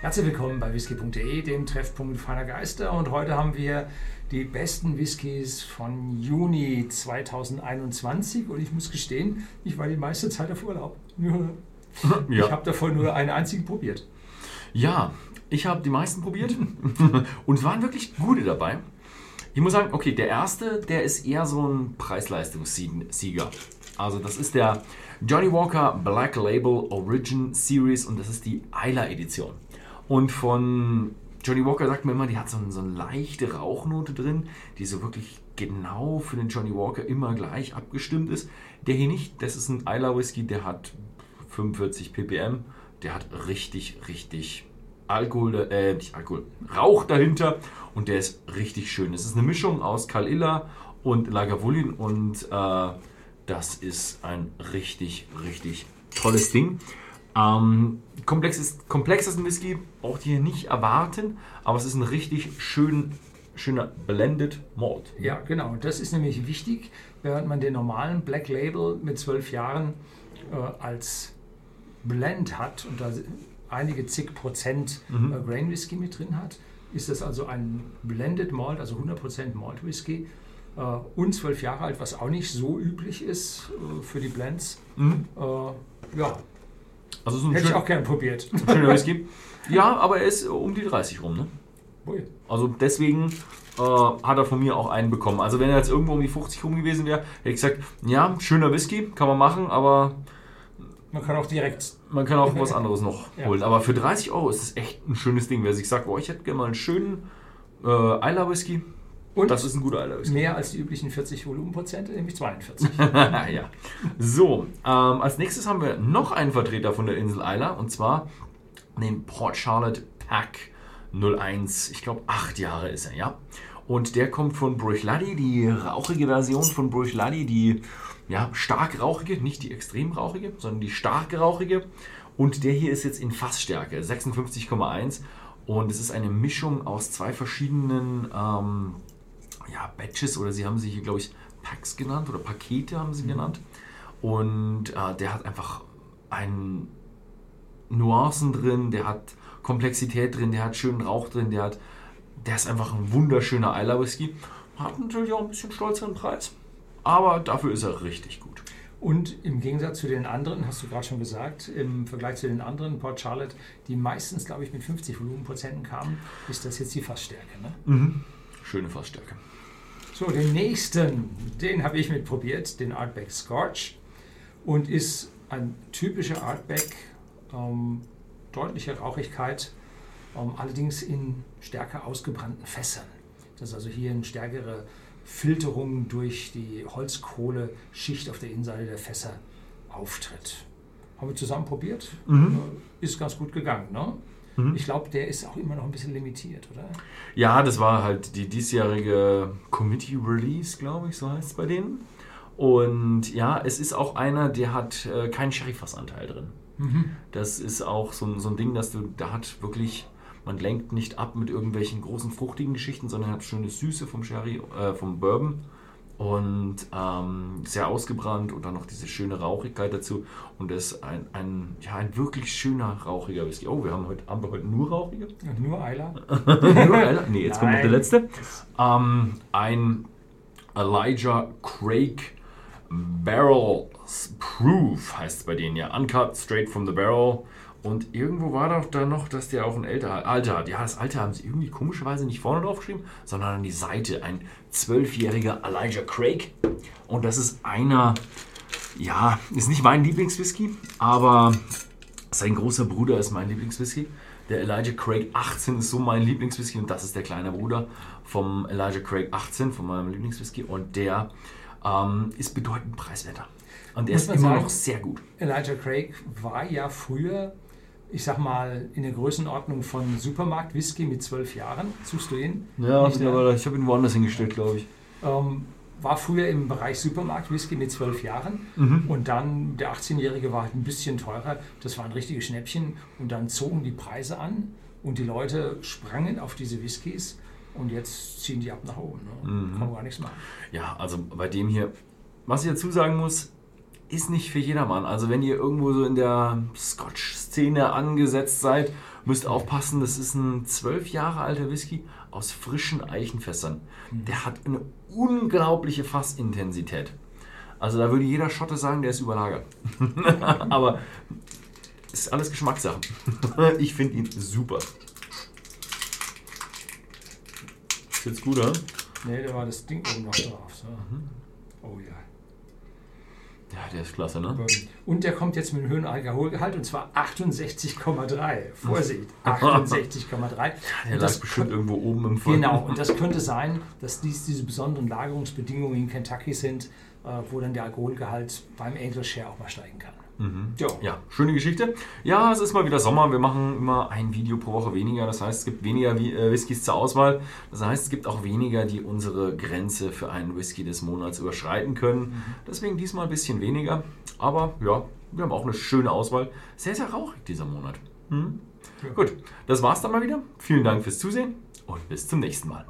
Herzlich willkommen bei whisky.de, dem Treffpunkt feiner Geister. Und heute haben wir die besten Whiskys von Juni 2021. Und ich muss gestehen, ich war die meiste Zeit auf Urlaub. Ja. Ich habe davon nur einen einzigen probiert. Ja, ich habe die meisten probiert und es waren wirklich gute dabei. Ich muss sagen, okay, der erste, der ist eher so ein Preis-Leistungssieger. Also das ist der Johnny Walker Black Label Origin Series und das ist die Isla Edition. Und von Johnny Walker sagt man immer, die hat so, ein- so eine leichte Rauchnote drin, die so wirklich genau für den Johnny Walker immer gleich abgestimmt ist. Der hier nicht, das ist ein Isla Whisky, der hat 45 ppm, der hat richtig, richtig Alkohol, äh, nicht Alkohol, Rauch dahinter und der ist richtig schön. Es ist eine Mischung aus Kalilla und Lagavulin und äh, das ist ein richtig, richtig tolles Ding. Ähm, komplex ist, komplex ist ein Whisky, braucht ihr nicht erwarten, aber es ist ein richtig schön, schöner Blended Malt. Ja, genau. Das ist nämlich wichtig, während man den normalen Black Label mit zwölf Jahren äh, als Blend hat und da einige zig Prozent Mhm. äh, Grain Whisky mit drin hat, ist das also ein Blended Malt, also 100% Malt Whisky äh, und zwölf Jahre alt, was auch nicht so üblich ist äh, für die Blends. Mhm. Äh, ja, Also so ein hätte ich schön, auch gern probiert. schöner Whisky. Ja, aber er ist um die 30 rum, ne? Ui. Also deswegen äh, hat er von mir auch einen bekommen. Also wenn er jetzt irgendwo um die 50 rum gewesen wäre, hätte ich gesagt, ja, schöner Whisky, kann man machen, aber Man kann auch direkt man kann auch was anderes noch Ja. holen. Aber für 30 Euro ist es echt ein schönes Ding. Wer sich sagt, boah, ich hätte gerne mal einen schönen äh, Isla Whisky, und das ist ein guter Whisky. mehr als die üblichen 40 Volumenprozente, nämlich 42. ja. So, ähm, als nächstes haben wir noch einen Vertreter von der Insel Isla und zwar den Port Charlotte Pack 01. Ich glaube, acht Jahre ist er, ja. Und der kommt von Bruichladi, die rauchige Version von Bruichladi, die ja, stark rauchige, nicht die extrem rauchige, sondern die stark rauchige. Und der hier ist jetzt in Fassstärke, 56,1. Und es ist eine Mischung aus zwei verschiedenen ähm, ja, Batches oder sie haben sie hier, glaube ich, Packs genannt oder Pakete haben sie genannt. Und äh, der hat einfach einen Nuancen drin, der hat Komplexität drin, der hat schönen Rauch drin, der hat, der ist einfach ein wunderschöner Isla Whisky. Hat natürlich auch ein bisschen stolzeren Preis, aber dafür ist er richtig gut. Und im Gegensatz zu den anderen, hast du gerade schon gesagt, im Vergleich zu den anderen Port Charlotte, die meistens, glaube ich, mit 50 Volumenprozenten kamen, ist das jetzt die Fassstärke. Ne? Schöne Fassstärke. So, den nächsten, den habe ich mitprobiert, den Artback Scorch. Und ist ein typischer Artback, ähm, deutliche Rauchigkeit, ähm, allerdings in stärker ausgebrannten Fässern. Das ist also hier eine stärkere Filterung durch die Holzkohle-Schicht auf der Innenseite der Fässer auftritt. Haben wir zusammen probiert, äh, ist ganz gut gegangen. Ne? Ich glaube, der ist auch immer noch ein bisschen limitiert, oder? Ja, das war halt die diesjährige Committee Release, glaube ich, so heißt es bei denen. Und ja, es ist auch einer, der hat äh, keinen Sherryfassanteil drin. Das ist auch so, ein- so ein Ding, dass du, da hat wirklich, man lenkt nicht ab mit irgendwelchen großen fruchtigen Geschichten, sondern hat schöne Süße vom Sherry, äh, vom Bourbon und ähm, sehr ausgebrannt und dann noch diese schöne Rauchigkeit dazu. Und das ist ein, ein, ja, ein wirklich schöner rauchiger Whisky. Oh, wir haben heute, haben wir heute nur rauchige? Und nur Eiler? nee, jetzt kommt noch der Nein. letzte. Ähm, ein Elijah Craig Barrel Proof heißt es bei denen ja. Uncut, straight from the barrel. Und irgendwo war doch da noch, dass der auch ein älter, Alter hat. Ja, das Alter haben sie irgendwie komischerweise nicht vorne drauf geschrieben, sondern an die Seite. Ein zwölfjähriger Elijah Craig. Und das ist einer, ja, ist nicht mein Lieblingswhisky, aber sein großer Bruder ist mein Lieblingswhisky. Der Elijah Craig 18 ist so mein Lieblingswhisky und das ist der kleine Bruder vom Elijah Craig 18, von meinem Lieblingswhisky. Und der ähm, ist bedeutend preiswerter. Und der ist immer sagen, noch sehr gut. Elijah Craig war ja früher, ich sag mal, in der Größenordnung von Supermarkt Whisky mit zwölf Jahren. Suchst du ihn? Nicht, ne? ich habe ihn woanders hingestellt, glaube ich. Ähm, war früher im Bereich Supermarkt Whisky mit zwölf Jahren Mhm. und dann der 18-Jährige war halt ein bisschen teurer. Das waren richtige Schnäppchen und dann zogen die Preise an und die Leute sprangen auf diese Whiskys und jetzt ziehen die ab nach oben. Ne? Mhm. Kann man gar nichts machen. Ja, also bei dem hier, was ich dazu sagen muss, ist nicht für jedermann. Also wenn ihr irgendwo so in der Scotch-Szene angesetzt seid Müsst aufpassen, das ist ein zwölf Jahre alter Whisky aus frischen Eichenfässern. Der hat eine unglaubliche Fassintensität. Also da würde jeder Schotte sagen, der ist überlagert. Aber es ist alles Geschmackssache. ich finde ihn super. Ist jetzt gut, oder? Nee, da war das Ding oben noch drauf. So. Oh ja. Ja, der ist klasse, ne? Und der kommt jetzt mit einem höheren Alkoholgehalt und zwar 68,3. Vorsicht, 68,3. Der das bestimmt irgendwo oben im Fond. Genau, und das könnte sein, dass dies diese besonderen Lagerungsbedingungen in Kentucky sind, äh, wo dann der Alkoholgehalt beim Angel Share auch mal steigen kann. Ja. Ja, schöne Geschichte. Ja, es ist mal wieder Sommer. Wir machen immer ein Video pro Woche weniger. Das heißt, es gibt weniger äh, Whiskys zur Auswahl. Das heißt, es gibt auch weniger, die unsere Grenze für einen Whisky des Monats überschreiten können. Deswegen diesmal ein bisschen weniger. Aber ja, wir haben auch eine schöne Auswahl. Sehr, sehr rauchig dieser Monat. Mhm. Ja. Gut, das war's dann mal wieder. Vielen Dank fürs Zusehen und bis zum nächsten Mal.